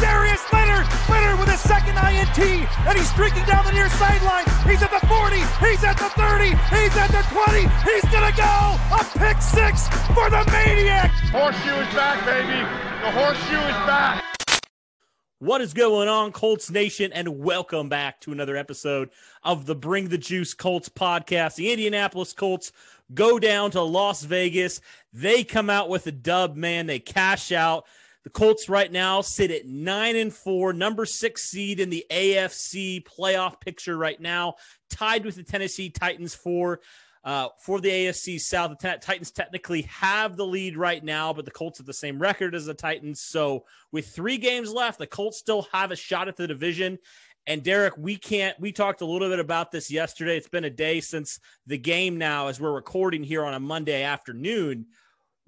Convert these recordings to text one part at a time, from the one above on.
Darius Leonard. Leonard with a second INT, and he's streaking down the near sideline. He's at the 40. He's at the 30. He's at the 20. He's gonna go a pick six for the maniac. Horseshoe is back, baby. The horseshoe is back. What is going on, Colts Nation, and welcome back to another episode of the Bring the Juice Colts podcast. The Indianapolis Colts go down to Las Vegas. They come out with a dub, man. They cash out. The Colts right now sit at nine and four, number six seed in the AFC playoff picture right now, tied with the Tennessee Titans for uh, for the AFC South. The Titans technically have the lead right now, but the Colts have the same record as the Titans. So with three games left, the Colts still have a shot at the division. And Derek, we can't. We talked a little bit about this yesterday. It's been a day since the game now, as we're recording here on a Monday afternoon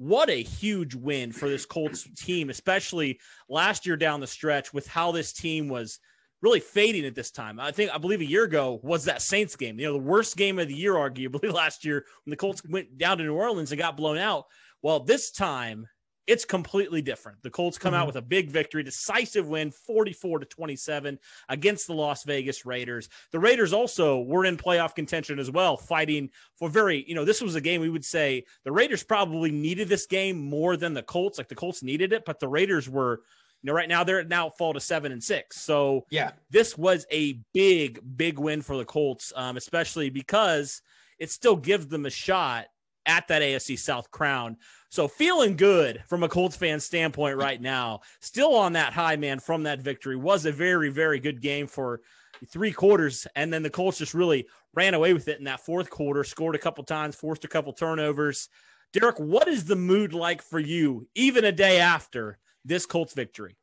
what a huge win for this Colts team, especially last year down the stretch with how this team was really fading at this time. I think I believe a year ago was that Saints game. You know, the worst game of the year, arguably last year when the Colts went down to New Orleans and got blown out. Well, this time it's completely different. The Colts come mm-hmm. out with a big victory, decisive win, 44 to 27 against the Las Vegas Raiders. The Raiders also were in playoff contention as well, fighting for very, you know, this was a game we would say the Raiders probably needed this game more than the Colts. Like the Colts needed it, but the Raiders were you know, right now they're now fall to seven and six. So yeah, this was a big, big win for the Colts, um, especially because it still gives them a shot at that AFC South crown. So feeling good from a Colts fan standpoint right now. Still on that high, man, from that victory. Was a very, very good game for three quarters. And then the Colts just really ran away with it in that fourth quarter, scored a couple times, forced a couple turnovers. Derek, what is the mood like for you, even a day after this Colts victory?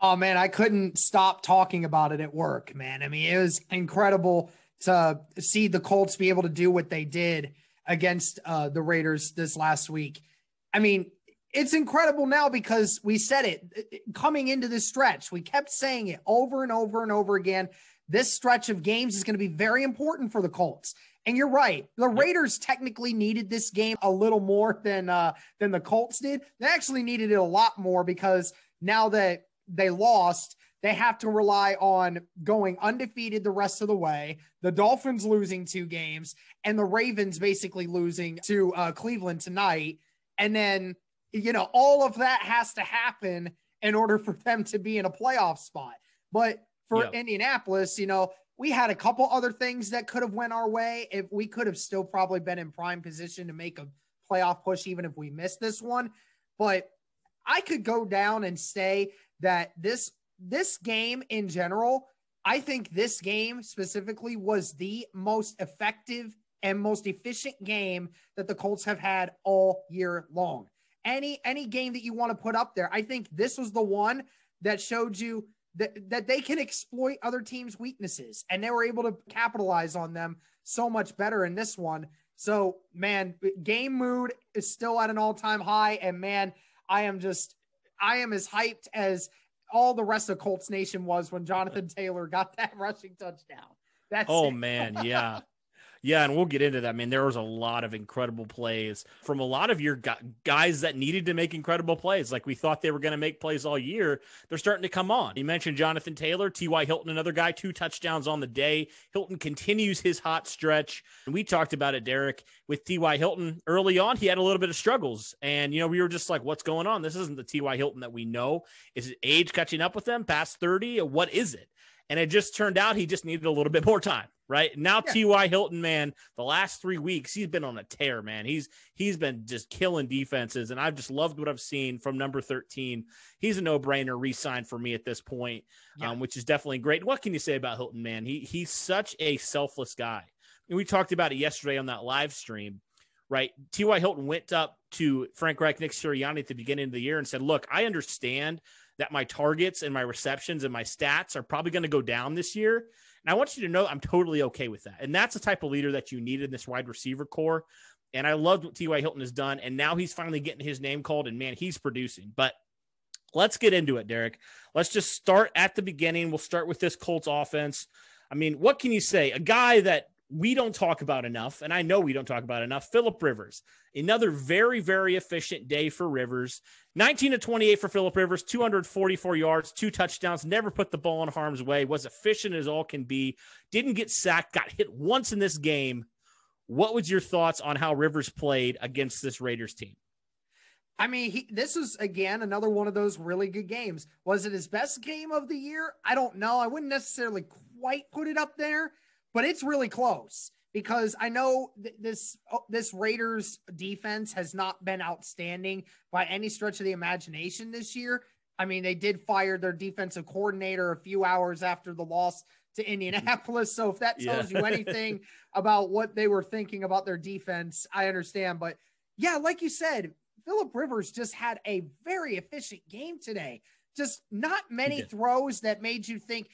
Oh man, I couldn't stop talking about it at work, man. I mean, it was incredible to see the Colts be able to do what they did against uh, the Raiders this last week. I mean, it's incredible now because we said it coming into this stretch. We kept saying it over and over and over again. This stretch of games is going to be very important for the Colts. And you're right. The Raiders technically needed this game a little more than uh, than the Colts did. They actually needed it a lot more because now that they lost, they have to rely on going undefeated the rest of the way. The Dolphins losing two games, and the Ravens basically losing to uh, Cleveland tonight. And then, you know, all of that has to happen in order for them to be in a playoff spot. But for yeah. Indianapolis, you know, we had a couple other things that could have went our way. If we could have still probably been in prime position to make a playoff push, even if we missed this one. But I could go down and say that this this game in general, I think this game specifically was the most effective and most efficient game that the Colts have had all year long. Any any game that you want to put up there, I think this was the one that showed you that, that they can exploit other teams' weaknesses and they were able to capitalize on them so much better in this one. So, man, game mood is still at an all-time high and man, I am just I am as hyped as all the rest of Colts Nation was when Jonathan Taylor got that rushing touchdown. That's oh it. man, yeah. Yeah, and we'll get into that. I mean, there was a lot of incredible plays from a lot of your guys that needed to make incredible plays. Like we thought they were going to make plays all year. They're starting to come on. You mentioned Jonathan Taylor, T.Y. Hilton, another guy, two touchdowns on the day. Hilton continues his hot stretch. And we talked about it, Derek, with T.Y. Hilton early on. He had a little bit of struggles. And, you know, we were just like, what's going on? This isn't the T.Y. Hilton that we know. Is it age catching up with them past 30? What is it? And it just turned out he just needed a little bit more time, right? Now yeah. T.Y. Hilton, man, the last three weeks, he's been on a tear, man. He's he's been just killing defenses. And I've just loved what I've seen from number 13. He's a no-brainer re-sign for me at this point, yeah. um, which is definitely great. What can you say about Hilton, man? He he's such a selfless guy. And we talked about it yesterday on that live stream right? T.Y. Hilton went up to Frank Reich, Nick Sirianni at the beginning of the year and said, Look, I understand that my targets and my receptions and my stats are probably going to go down this year. And I want you to know I'm totally okay with that. And that's the type of leader that you need in this wide receiver corps. And I loved what T.Y. Hilton has done. And now he's finally getting his name called, and man, he's producing. But let's get into it, Derek. Let's just start at the beginning. We'll start with this Colts offense. I mean, what can you say? A guy that we don't talk about enough, and I know we don't talk about enough. Philip Rivers, another very, very efficient day for Rivers. 19 to 28 for Philip Rivers, 244 yards, two touchdowns, never put the ball in harm's way, was efficient as all can be, didn't get sacked, got hit once in this game. What was your thoughts on how Rivers played against this Raiders team? I mean, he, this is again another one of those really good games. Was it his best game of the year? I don't know. I wouldn't necessarily quite put it up there, but it's really close because I know th- this oh, this Raiders defense has not been outstanding by any stretch of the imagination this year. I mean, they did fire their defensive coordinator a few hours after the loss to Indianapolis. So if that tells yeah. you anything about what they were thinking about their defense, I understand. But yeah, like you said, Philip Rivers just had a very efficient game today. Just not many throws that made you think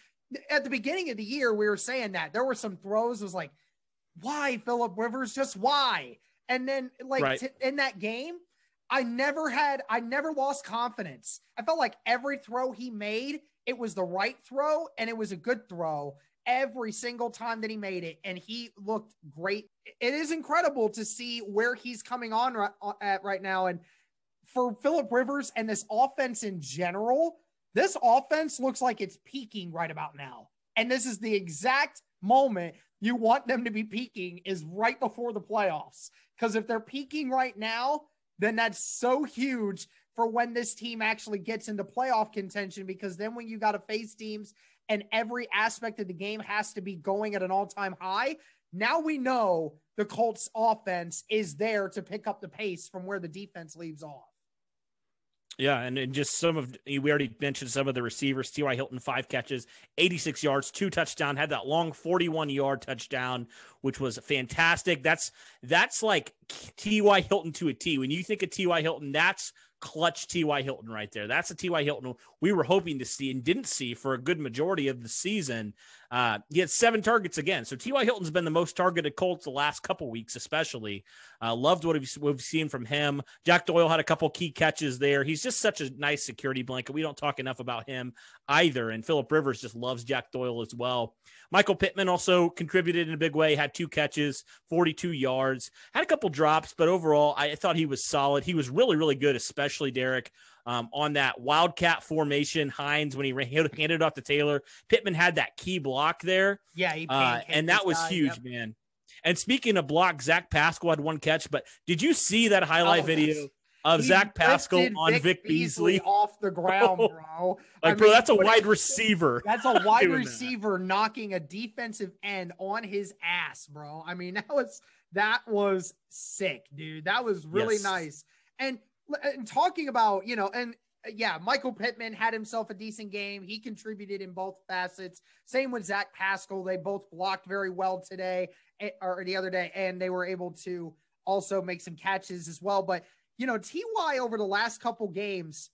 at the beginning of the year, we were saying that there were some throws was like, why Philip Rivers? Just why? And then like right. t- in that game, I never had, I never lost confidence. I felt like every throw he made, it was the right throw and it was a good throw every single time that he made it. And he looked great. It is incredible to see where he's coming on right, uh, at right now. And for Philip Rivers and this offense in general, this offense looks like it's peaking right about now. And this is the exact moment you want them to be peaking is right before the playoffs. Because if they're peaking right now, then that's so huge for when this team actually gets into playoff contention. Because then when you got to face teams and every aspect of the game has to be going at an all time high, now we know the Colts offense is there to pick up the pace from where the defense leaves off. Yeah, and, and just some of we already mentioned some of the receivers. T.Y. Hilton, five catches, 86 yards, two touchdown, had that long 41 yard touchdown, which was fantastic. That's that's like T.Y. Hilton to a T. When you think of T.Y. Hilton, that's clutch T.Y. Hilton right there. That's a T.Y. Hilton we were hoping to see and didn't see for a good majority of the season. Uh, he had seven targets again. So T.Y. Hilton's been the most targeted Colts the last couple weeks, especially. Uh, loved what we've, seen from him. Jack Doyle had a couple key catches there. He's just such a nice security blanket. We don't talk enough about him either. And Philip Rivers just loves Jack Doyle as well. Michael Pittman also contributed in a big way, had two catches, 42 yards, had a couple drops, but overall, I thought he was solid. He was really, really good, especially Derek um, on that wildcat formation. Hines when he handed it off to Taylor, Pittman had that key block there. Yeah, uh, and that was huge, yep. man. And speaking of block, Zach Pascal had one catch, but did you see that highlight oh, video? of he Zach Pascal on Vic, Vic Beasley. Beasley off the ground, bro. like, I bro, that's a wide receiver. That's a wide receiver that. knocking a defensive end on his ass, bro. I mean, that was that was sick, dude. That was really yes. nice. And and talking about, you know, and uh, yeah, Michael Pittman had himself a decent game. He contributed in both facets. Same with Zach Pascal. They both blocked very well today eh, or the other day, and they were able to also make some catches as well. But, you know, TY over the last couple games,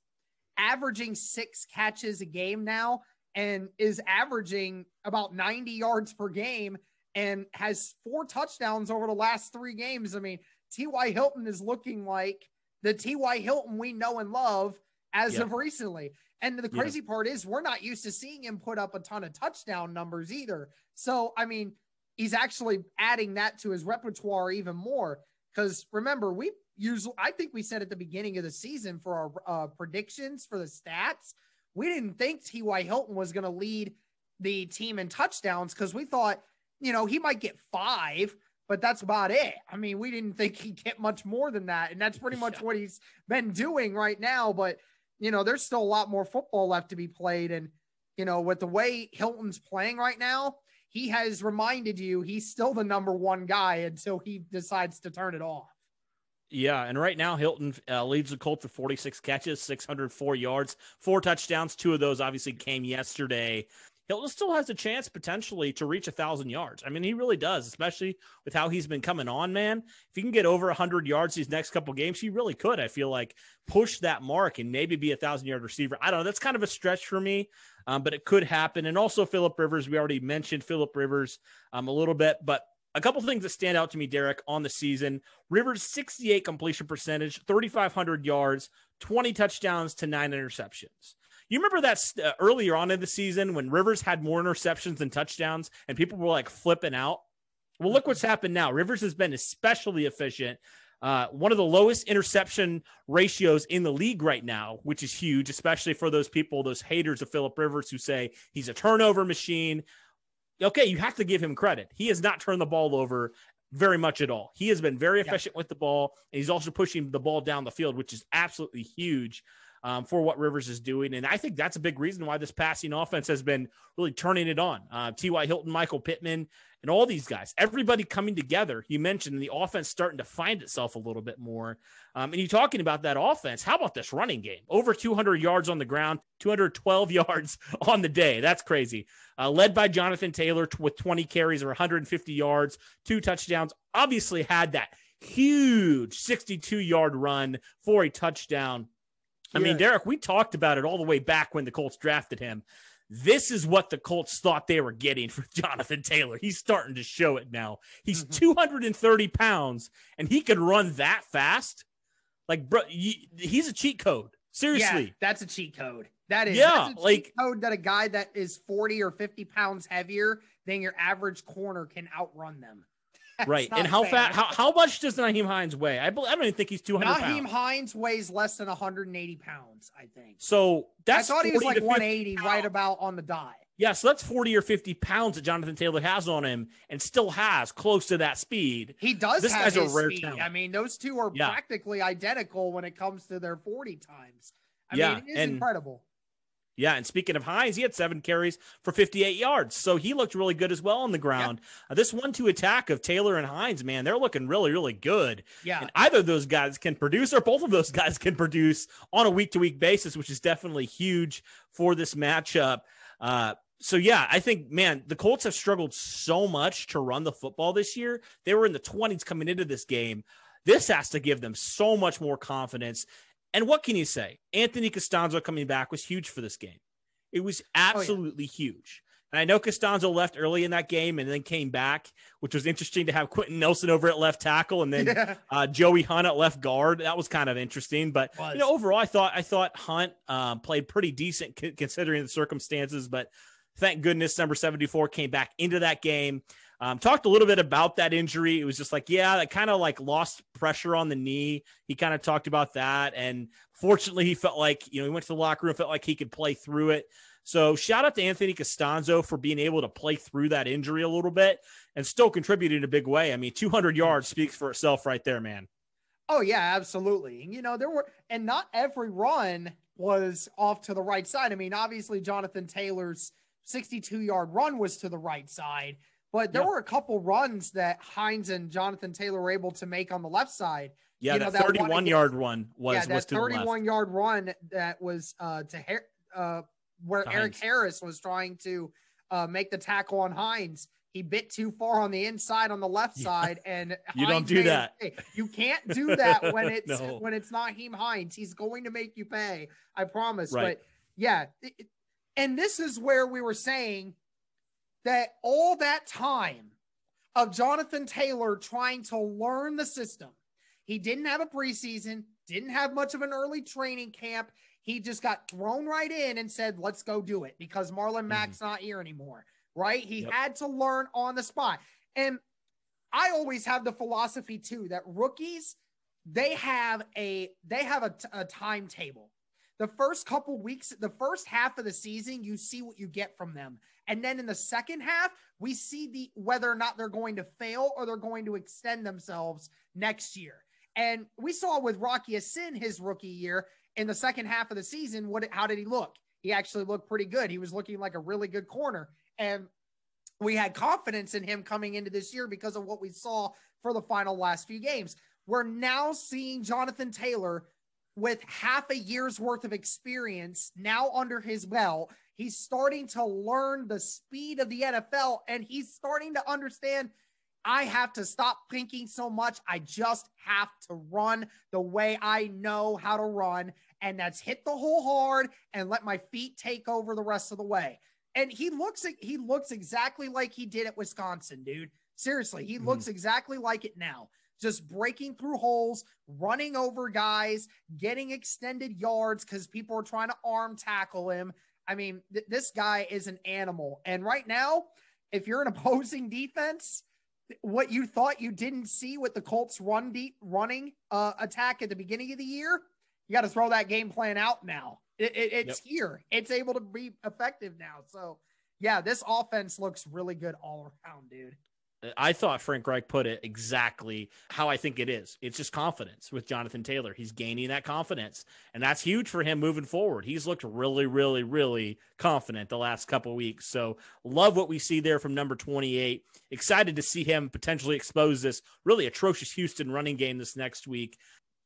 averaging six catches a game now and is averaging about 90 yards per game and has four touchdowns over the last three games. I mean, T.Y. Hilton is looking like the T.Y. Hilton we know and love as yeah. of recently. And the crazy yeah. part is we're not used to seeing him put up a ton of touchdown numbers either. So, I mean, he's actually adding that to his repertoire even more. Because remember, we usually, I think we said at the beginning of the season for our uh, predictions for the stats, we didn't think T.Y. Hilton was going to lead the team in touchdowns because we thought, you know, he might get five, but that's about it. I mean, we didn't think he'd get much more than that. And that's pretty much yeah. what he's been doing right now. But, you know, there's still a lot more football left to be played. And, you know, with the way Hilton's playing right now, he has reminded you he's still the number one guy until he decides to turn it off. Yeah, and right now Hilton uh, leads the Colts with 46 catches, 604 yards, four touchdowns. Two of those obviously came yesterday. Hilton still has a chance potentially to reach a thousand yards. I mean, he really does, especially with how he's been coming on, man. If he can get over hundred yards these next couple games, he really could. I feel like push that mark and maybe be a thousand yard receiver. I don't know. That's kind of a stretch for me, um, but it could happen. And also Philip Rivers, we already mentioned Philip Rivers um, a little bit, but a couple things that stand out to me, Derek, on the season. Rivers 68 completion percentage, 3,500 yards, 20 touchdowns to nine interceptions. You remember that uh, earlier on in the season when Rivers had more interceptions than touchdowns and people were like flipping out? Well, look what's happened now. Rivers has been especially efficient. Uh, one of the lowest interception ratios in the league right now, which is huge, especially for those people, those haters of Philip Rivers who say he's a turnover machine. Okay, you have to give him credit. He has not turned the ball over very much at all. He has been very efficient yeah. with the ball, and he's also pushing the ball down the field, which is absolutely huge um, for what Rivers is doing. And I think that's a big reason why this passing offense has been really turning it on. Uh, T.Y. Hilton, Michael Pittman, and all these guys, everybody coming together. You mentioned the offense starting to find itself a little bit more. Um, and you talking about that offense. How about this running game? Over 200 yards on the ground, 212 yards on the day. That's crazy. Uh, led by Jonathan Taylor with 20 carries or 150 yards, two touchdowns. Obviously had that huge 62 yard run for a touchdown I mean, Derek, we talked about it all the way back when the Colts drafted him. This is what the Colts thought they were getting for Jonathan Taylor. He's starting to show it now. He's mm-hmm. 230 pounds and he could run that fast. Like, bro, he's a cheat code. Seriously. Yeah, that's a cheat code. That is yeah, like code that a guy that is 40 or 50 pounds heavier than your average corner can outrun them right. And how fat? How, how much does Nyheim Hines weigh? I, I don't even think he's 200 Nyheim pounds. Hines weighs less than 180 pounds, I think. So that's I thought he was like 180 pounds. right about on the dot. Yeah, so that's 40 or 50 pounds that Jonathan Taylor has on him and still has close to that speed. He does this have his a rare speed. Talent. I mean, those two are yeah. practically identical when it comes to their 40 times. I yeah, mean, it is and, incredible. Yeah, and speaking of Hines, he had seven carries for 58 yards, so he looked really good as well on the ground. Uh, this one-two attack of Taylor and Hines, man, they're looking really, really good. Yeah, and either of those guys can produce, or both of those guys can produce on a week-to-week basis, which is definitely huge for this matchup. Uh, so yeah, I think man, the Colts have struggled so much to run the football this year. They were in the 20s coming into this game. This has to give them so much more confidence. And what can you say? Anthony Castonzo coming back was huge for this game. It was absolutely oh, yeah. huge. And I know Castonzo left early in that game and then came back, which was interesting to have Quenton Nelson over at left tackle and then yeah. uh, Joey Hunt at left guard. That was kind of interesting. But you know, overall, I thought I thought Hunt um, played pretty decent c- considering the circumstances. But thank goodness number seventy four came back into that game. Um, talked a little bit about that injury. It was just like, yeah, that kind of like lost pressure on the knee. He kind of talked about that. And fortunately, he felt like, you know, he went to the locker room, felt like he could play through it. So shout out to Anthony Castonzo for being able to play through that injury a little bit and still contribute in a big way. I mean, 200 yards speaks for itself right there, man. Oh, yeah, absolutely. You know, there were, and not every run was off to the right side. I mean, obviously, Jonathan Taylor's 62 yard run was to the right side, but there yeah. were a couple runs that Hines and Jonathan Taylor were able to make on the left side. Yeah, you know, that 31 yard run was yeah, that 31 yard run that was uh, to uh, where Hines. Harris was trying to uh, make the tackle on Hines. He bit too far on the inside on the left yeah. side, and you Hines don't do that. You can't do that when it's no. when it's not Nyheim Hines. He's going to make you pay. I promise. Right. But yeah, it, and this is where we were saying that all that time of Jonathan Taylor trying to learn the system, he didn't have a preseason, didn't have much of an early training camp. He just got thrown right in and said, let's go do it because Marlon mm-hmm. Mack's not here anymore, right? He yep. had to learn on the spot. And I always have the philosophy too that rookies, they have a they have a, a timetable the first couple weeks, the first half of the season, you see what you get from them. And then in the second half, we see the whether or not they're going to fail or they're going to extend themselves next year. And we saw with Rocky Ya-Sin his rookie year in the second half of the season, what how did he look? He actually looked pretty good. He was looking like a really good corner. And we had confidence in him coming into this year because of what we saw for the final last few games. We're now seeing Jonathan Taylor with half a year's worth of experience now under his belt. He's starting to learn the speed of the NFL and he's starting to understand I have to stop thinking so much. I just have to run the way I know how to run. And that's hit the hole hard and let my feet take over the rest of the way. And he looks he looks exactly like he did at Wisconsin, dude. Seriously, he mm-hmm. looks exactly like it now. Just breaking through holes, running over guys, getting extended yards because people are trying to arm tackle him. I mean, th- this guy is an animal. And right now, if you're an opposing defense, what you thought you didn't see with the Colts run deep running uh, attack at the beginning of the year, you got to throw that game plan out now. It, it, it's yep. here. It's able to be effective now. So, yeah, this offense looks really good all around, dude. Uh, I thought Frank Reich put it exactly how I think it is. It's just confidence with Jonathan Taylor. He's gaining that confidence, and that's huge for him moving forward. He's looked really, really, really confident the last couple weeks. So, love what we see there from number 28. Excited to see him potentially expose this really atrocious Houston running game this next week.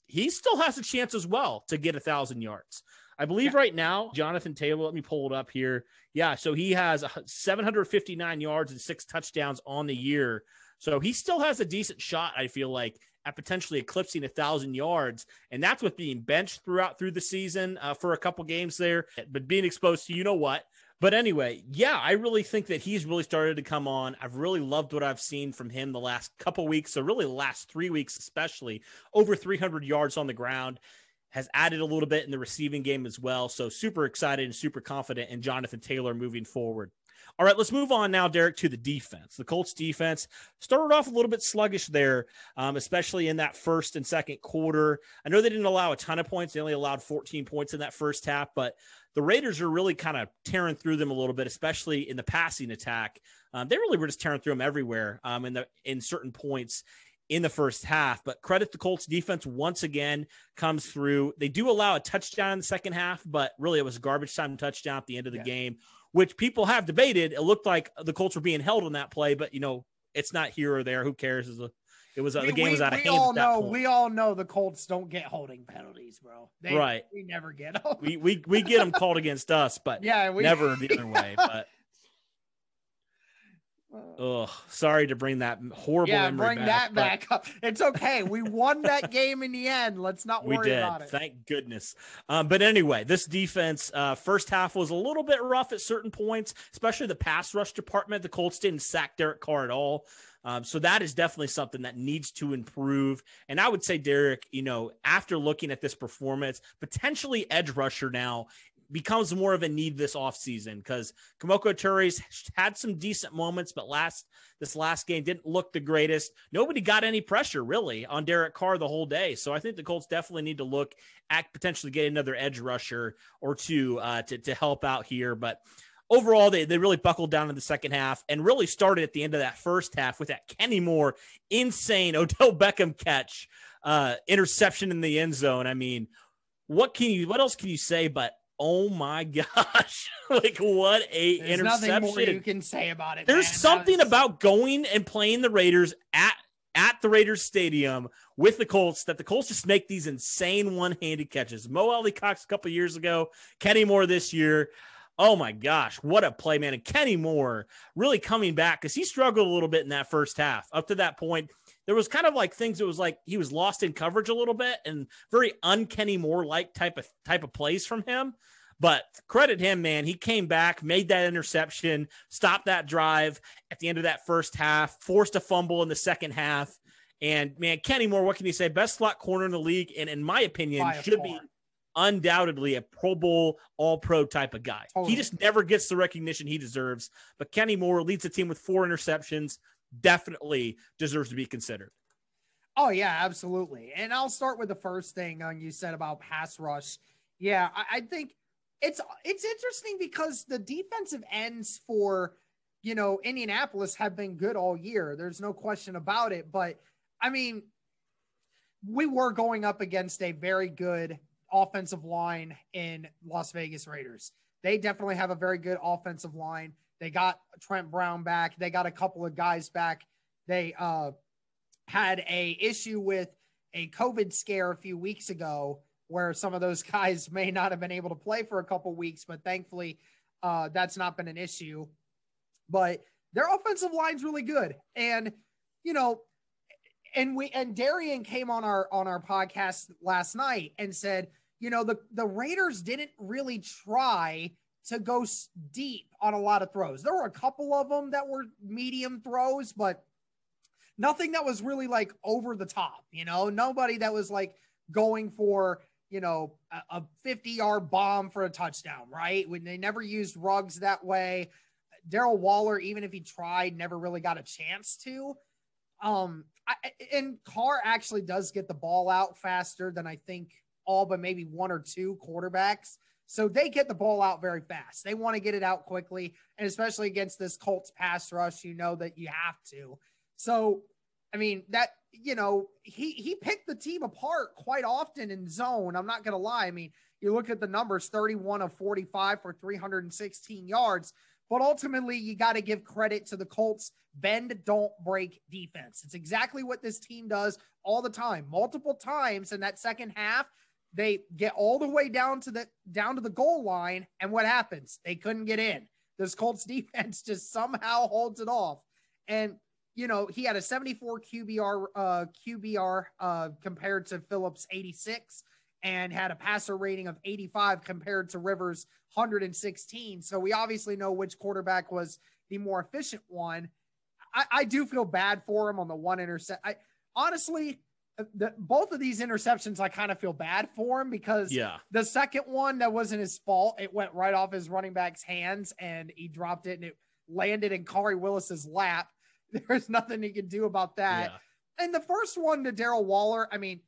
He still has a chance as well to get a thousand yards. I believe yeah. right now, Jonathan Taylor, let me pull it up here. Yeah, so he has 759 yards and six touchdowns on the year. So he still has a decent shot, I feel like, at potentially eclipsing a thousand yards. And that's with being benched throughout through the season uh, for a couple games there, but being exposed to you know what. But anyway, yeah, I really think that he's really started to come on. I've really loved what I've seen from him the last couple weeks. So really the last three weeks, especially over 300 yards on the ground has added a little bit in the receiving game as well. So super excited and super confident in Jonathan Taylor moving forward. All right, let's move on now, Derek, to the defense. The Colts defense started off a little bit sluggish there, um, especially in that first and second quarter. I know they didn't allow a ton of points; they only allowed 14 points in that first half, but the Raiders are really kind of tearing through them a little bit, especially in the passing attack. Um, they really were just tearing through them everywhere um, in the in certain points in the first half. But credit the Colts defense once again comes through. They do allow a touchdown in the second half, but really it was a garbage time touchdown at the end of the yeah. game, which people have debated. It looked like the Colts were being held on that play, but you know, it's not here or there. Who cares? It was, a, it was a, the game we, was out of hand. We All know, we all know the Colts don't get holding penalties, bro. They, right. We never get them. we, we, we get them called against us, but yeah, we, never the other way. But Oh, sorry to bring that horrible yeah, memory bring back, that back up. It's okay. We won that game in the end. Let's not worry we did. about it. Thank goodness. Um, but anyway, this defense, uh, first half was a little bit rough at certain points, especially the pass rush department. The Colts didn't sack Derek Carr at all. Um, so that is definitely something that needs to improve. And I would say, Derek, you know, after looking at this performance, potentially edge rusher now becomes more of a need this offseason because Kemoko Turay had some decent moments, but last this last game didn't look the greatest. Nobody got any pressure really on Derek Carr the whole day. So I think the Colts definitely need to look at potentially get another edge rusher or two uh, to, to help out here. But overall, they, they really buckled down in the second half and really started at the end of that first half with that Kenny Moore insane Odell Beckham catch, uh, interception in the end zone. I mean, what can you, what else can you say but oh my gosh like what a There's interception nothing more you can say about it there's man. something was... about going and playing the raiders at at the raiders stadium with the colts that the colts just make these insane one-handed catches mo alie-cox a couple years ago kenny moore this year Oh my gosh, what a play, man. And Kenny Moore really coming back because he struggled a little bit in that first half. Up to that point, there was kind of like things that was like he was lost in coverage a little bit and very unkenny Moore like type of type of plays from him. But credit him, man. He came back, made that interception, stopped that drive at the end of that first half, forced a fumble in the second half. And man, Kenny Moore, what can you say? Best slot corner in the league, and in my opinion, should be undoubtedly a Pro Bowl, All Pro type of guy. Totally. He just never gets the recognition he deserves. But Kenny Moore leads the team with four interceptions, definitely deserves to be considered. Oh yeah, absolutely. And I'll start with the first thing on you said about pass rush. Yeah, I, I think it's it's interesting because the defensive ends for you know Indianapolis have been good all year. There's no question about it. But I mean, we were going up against a very good offensive line in Las Vegas Raiders. They definitely have a very good offensive line. They got Trent Brown back. They got a couple of guys back. They uh, had a issue with a COVID scare a few weeks ago where some of those guys may not have been able to play for a couple weeks, but thankfully uh, that's not been an issue. But their offensive line's really good, and you know, and we and Darian came on our on our podcast last night and said, you know, the the Raiders didn't really try to go deep on a lot of throws. There were a couple of them that were medium throws, but nothing that was really like over the top, you know, nobody that was like going for, you know, a, a 50 yard bomb for a touchdown, right? When they never used Ruggs that way. Darren Waller, even if he tried, never really got a chance to. Um, I, and Carr actually does get the ball out faster than I think all but maybe one or two quarterbacks. So they get the ball out very fast. They want to get it out quickly. And especially against this Colts pass rush, you know that you have to. So, I mean, that, you know, he, he picked the team apart quite often in zone. I'm not going to lie. I mean, you look at the numbers 31 of 45 for 316 yards. But ultimately, you got to give credit to the Colts bend, don't break defense. It's exactly what this team does all the time, multiple times in that second half. They get all the way down to the down to the goal line, and what happens? They couldn't get in. This Colts defense just somehow holds it off. And you know, he had a 74 QBR uh QBR uh compared to Philip's 86 and had a passer rating of 85 compared to Rivers 116. So we obviously know which quarterback was the more efficient one. I, I do feel bad for him on the one intercept. I honestly, Uh, the, both of these interceptions, I kind of feel bad for him because yeah, the second one that wasn't his fault. It went right off his running back's hands and he dropped it and it landed in Khari Willis's lap. There's nothing he could do about that. Yeah. And the first one to Darren Waller, I mean,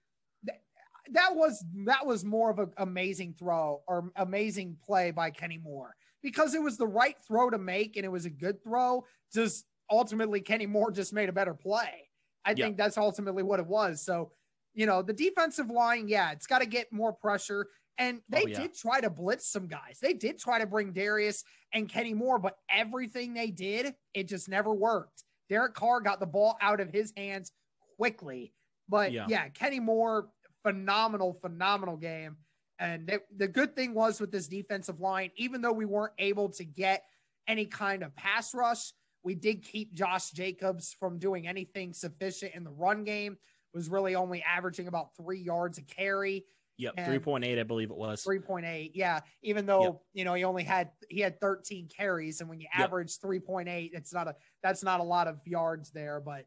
that was that was more of an amazing throw or amazing play by Kenny Moore because it was the right throw to make and it was a good throw. Just ultimately, Kenny Moore just made a better play. I yeah. think that's ultimately what it was. So, you know, the defensive line, yeah, it's got to get more pressure. And they oh, yeah. did try to blitz some guys. They did try to bring Darius and Kenny Moore, but everything they did, it just never worked. Derek Carr got the ball out of his hands quickly. But yeah, yeah Kenny Moore, phenomenal, phenomenal game. And they, the good thing was with this defensive line, even though we weren't able to get any kind of pass rush, we did keep Josh Jacobs from doing anything sufficient in the run game. Was really only averaging about three yards a carry. Yep, three point eight, I believe it was. Three point eight, yeah. Even though yep. you know he only had he had thirteen carries, and when you average yep. three point eight, it's not a that's not a lot of yards there. But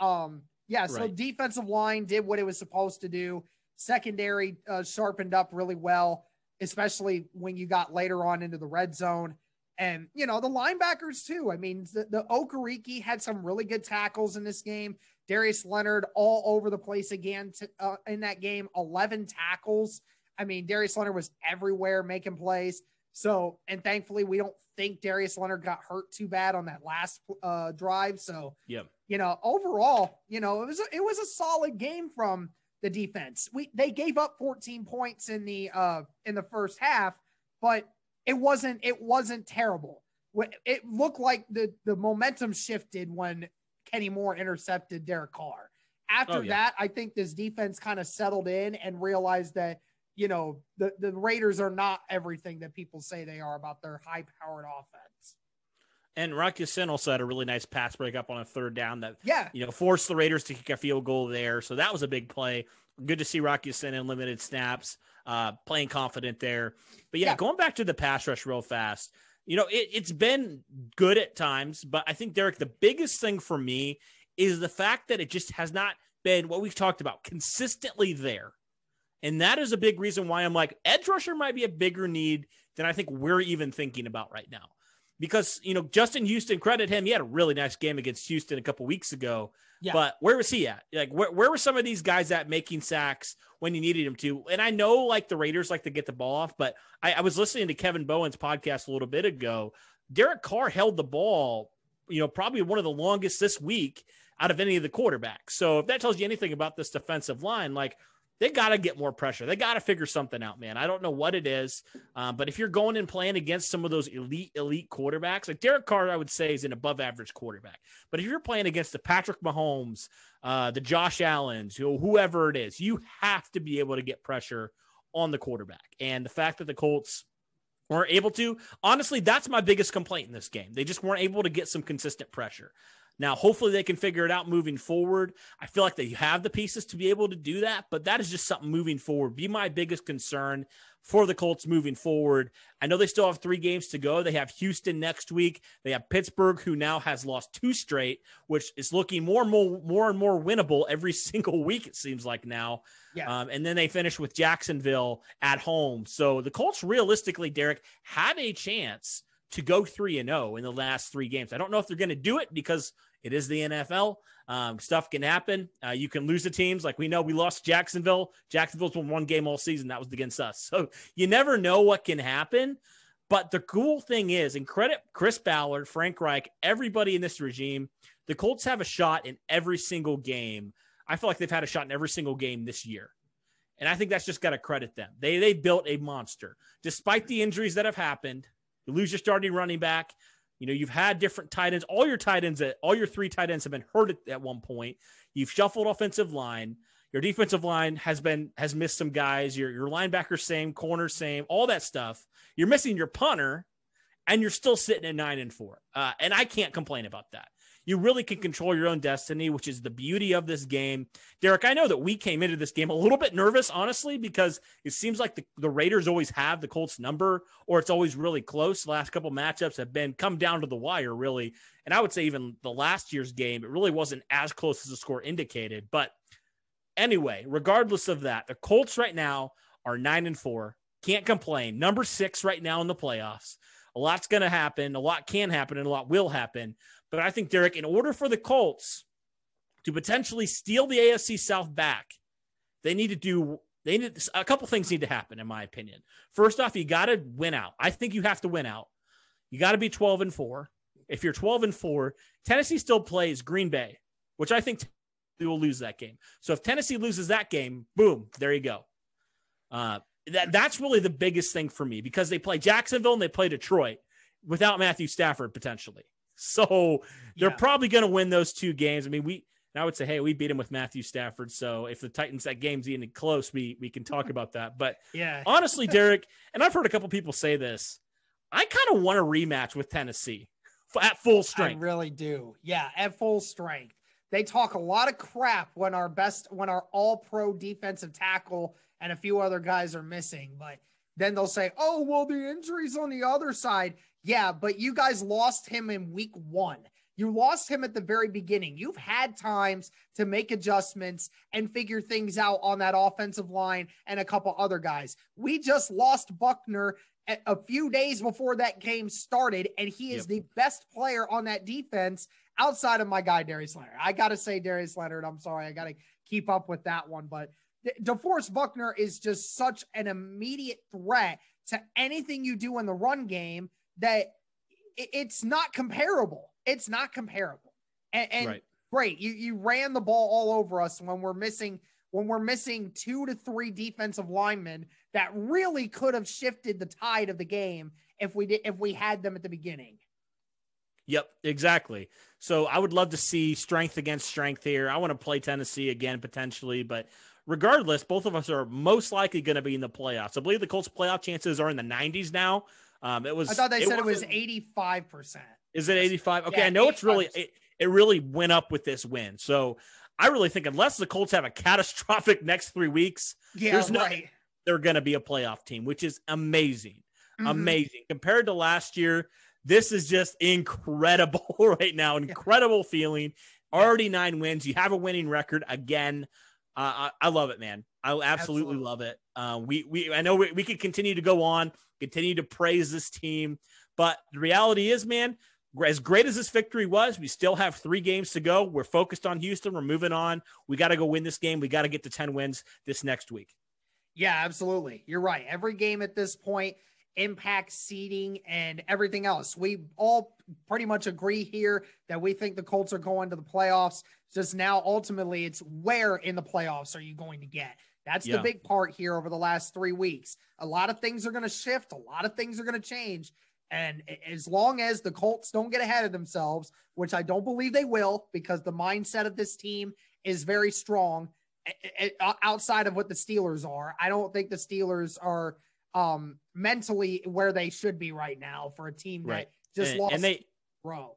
um, yeah, so right. defensive line did what it was supposed to do. Secondary uh, sharpened up really well, especially when you got later on into the red zone. And, you know, the linebackers too. I mean, the, the Okereke had some really good tackles in this game. Darius Leonard all over the place again to, uh, in that game, 11 tackles. I mean, Darius Leonard was everywhere making plays. So, and thankfully, we don't think Darius Leonard got hurt too bad on that last uh, drive. So, yeah, you know, overall, you know, it was a, it was a solid game from the defense. We they gave up 14 points in the uh in the first half, but it wasn't it wasn't terrible. It looked like the the momentum shifted when Kenny Moore intercepted Derek Carr. After oh, yeah. that, I think this defense kind of settled in and realized that you know the the Raiders are not everything that people say they are about their high powered offense. And Rock Ya-Sin also had a really nice pass break up on a third down that, yeah, you know, forced the Raiders to kick a field goal there. So that was a big play. Good to see Rock Ya-Sin in limited snaps, uh, playing confident there. But yeah, yeah, going back to the pass rush real fast, you know, it, it's been good at times, but I think Derek, the biggest thing for me is the fact that it just has not been what we've talked about consistently there. And that is a big reason why I'm like, edge rusher might be a bigger need than I think we're even thinking about right now because you know Justin Houston credit him. He had a really nice game against Houston a couple weeks ago. Yeah. But where was he at? Like where, where were some of these guys at making sacks when you needed him to? And I know like the Raiders like to get the ball off, but I, I was listening to Kevin Bowen's podcast a little bit ago. Derek Carr held the ball, you know, probably one of the longest this week out of any of the quarterbacks. So if that tells you anything about this defensive line, like they got to get more pressure. They got to figure something out, man. I don't know what it is, um, but if you're going and playing against some of those elite, elite quarterbacks, like Derek Carr, I would say is an above average quarterback. But if you're playing against the Patrick Mahomes, uh, the Josh Allen's, whoever it is, you have to be able to get pressure on the quarterback. And the fact that the Colts weren't able to, honestly, that's my biggest complaint in this game. They just weren't able to get some consistent pressure. Now, hopefully, they can figure it out moving forward. I feel like they have the pieces to be able to do that, but that is just something moving forward. Be my biggest concern for the Colts moving forward. I know they still have three games to go. They have Houston next week. They have Pittsburgh, who now has lost two straight, which is looking more and more, more and more winnable every single week. It seems like now. Yeah. Um, and then they finish with Jacksonville at home. So the Colts, realistically, Derek had a chance to go three and zero in the last three games. I don't know if they're going to do it because it is the NFL. Um, stuff can happen. Uh, you can lose the teams. Like we know, we lost Jacksonville. Jacksonville's won one game all season. That was against us. So you never know what can happen. But the cool thing is, and credit Chris Ballard, Frank Reich, everybody in this regime, the Colts have a shot in every single game. I feel like they've had a shot in every single game this year. And I think that's just got to credit them. They they built a monster. Despite the injuries that have happened, you lose your starting running back, you know, you've had different tight ends. All your tight ends, all your three tight ends have been hurt at, at one point. You've shuffled offensive line. Your defensive line has been has missed some guys. Your your linebacker same, corner same, all that stuff. You're missing your punter, and you're still sitting at nine and four. Uh, and I can't complain about that you really can control your own destiny, which is the beauty of this game. Derek, I know that we came into this game a little bit nervous, honestly, because it seems like the, the Raiders always have the Colts number or it's always really close. The last couple matchups have been come down to the wire, really. And I would say even the last year's game, it really wasn't as close as the score indicated. But anyway, regardless of that, the Colts right now are nine and four. Can't complain. Number six right now in the playoffs. A lot's going to happen. A lot can happen and a lot will happen. But I think, Derek, in order for the Colts to potentially steal the AFC South back, they need to do they need a couple things need to happen, in my opinion. First off, you got to win out. I think you have to win out. You got to be 12 and 4. If you're 12 and 4, Tennessee still plays Green Bay, which I think they will lose that game. So if Tennessee loses that game, boom, there you go. Uh, that that's really the biggest thing for me because they play Jacksonville and they play Detroit without Matthew Stafford potentially. So they're Yeah. probably going to win those two games. I mean, we I would say, hey, we beat him with Matthew Stafford. So if the Titans that game's even close, we we can talk about that. But Yeah. honestly, Derek, and I've heard a couple people say this, I kind of want a rematch with Tennessee at full strength. I really do. Yeah, at full strength. They talk a lot of crap when our best, when our all pro defensive tackle and a few other guys are missing. But then they'll say, oh, well, the injuries on the other side. Yeah, but you guys lost him in week one. You lost him at the very beginning. You've had times to make adjustments and figure things out on that offensive line and a couple other guys. We just lost Buckner a- few days before that game started, and he is Yep. the best player on that defense outside of my guy Darius Leonard. I got to say Darius Leonard. I'm sorry, I got to keep up with that one, but DeForest Buckner is just such an immediate threat to anything you do in the run game that it's not comparable. It's not comparable. And, and Right. great, you you ran the ball all over us when we're missing when we're missing two to three defensive linemen that really could have shifted the tide of the game if we did if we had them at the beginning. Yep, exactly. So I would love to see strength against strength here. I want to play Tennessee again potentially, but regardless, both of us are most likely going to be in the playoffs. I believe the Colts playoff chances are in the 90s now. Um, it was. I thought they said it was 85%. Is it 85? Okay, Yeah, I know it's really it, it really went up with this win. So I really think unless the Colts have a catastrophic next three weeks, Yeah, There's no- right. they're going to be a playoff team, which is amazing. Mhm. Amazing compared to last year. This is just incredible right now. Incredible feeling. Already nine wins. You have a winning record again. Uh, I, I love it, man. I absolutely, Absolutely. love it. Uh, we we I know we, we could continue to go on, continue to praise this team, but the reality is, man, as great as this victory was, we still have three games to go. We're focused on Houston. We're moving on. We got to go win this game. We got to get to 10 wins this next week. Yeah, absolutely. You're right. Every game at this point impacts seeding and everything else. We all pretty much agree here that we think the Colts are going to the playoffs. Just now, ultimately, it's where in the playoffs are you going to get? That's Yeah. the big part here over the last three weeks. A lot of things are going to shift, a lot of things are going to change. And as long as the Colts don't get ahead of themselves, which I don't believe they will, because the mindset of this team is very strong outside of what the Steelers are. I don't think the Steelers are um mentally where they should be right now for a team that Right. just and, lost and they row.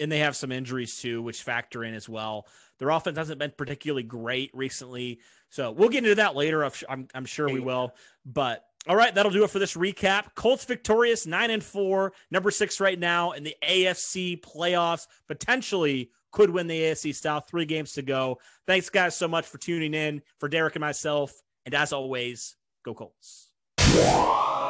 and they have some injuries too, which factor in as well. Their offense hasn't been particularly great recently. So we'll get into that later. I'm, I'm sure we will. But all right, that'll do it for this recap. Colts victorious, nine and four, number six right now in the AFC playoffs. Potentially could win the AFC South. Three games to go. Thanks, guys, so much for tuning in. For Derek and myself, and as always, go Colts. Yeah.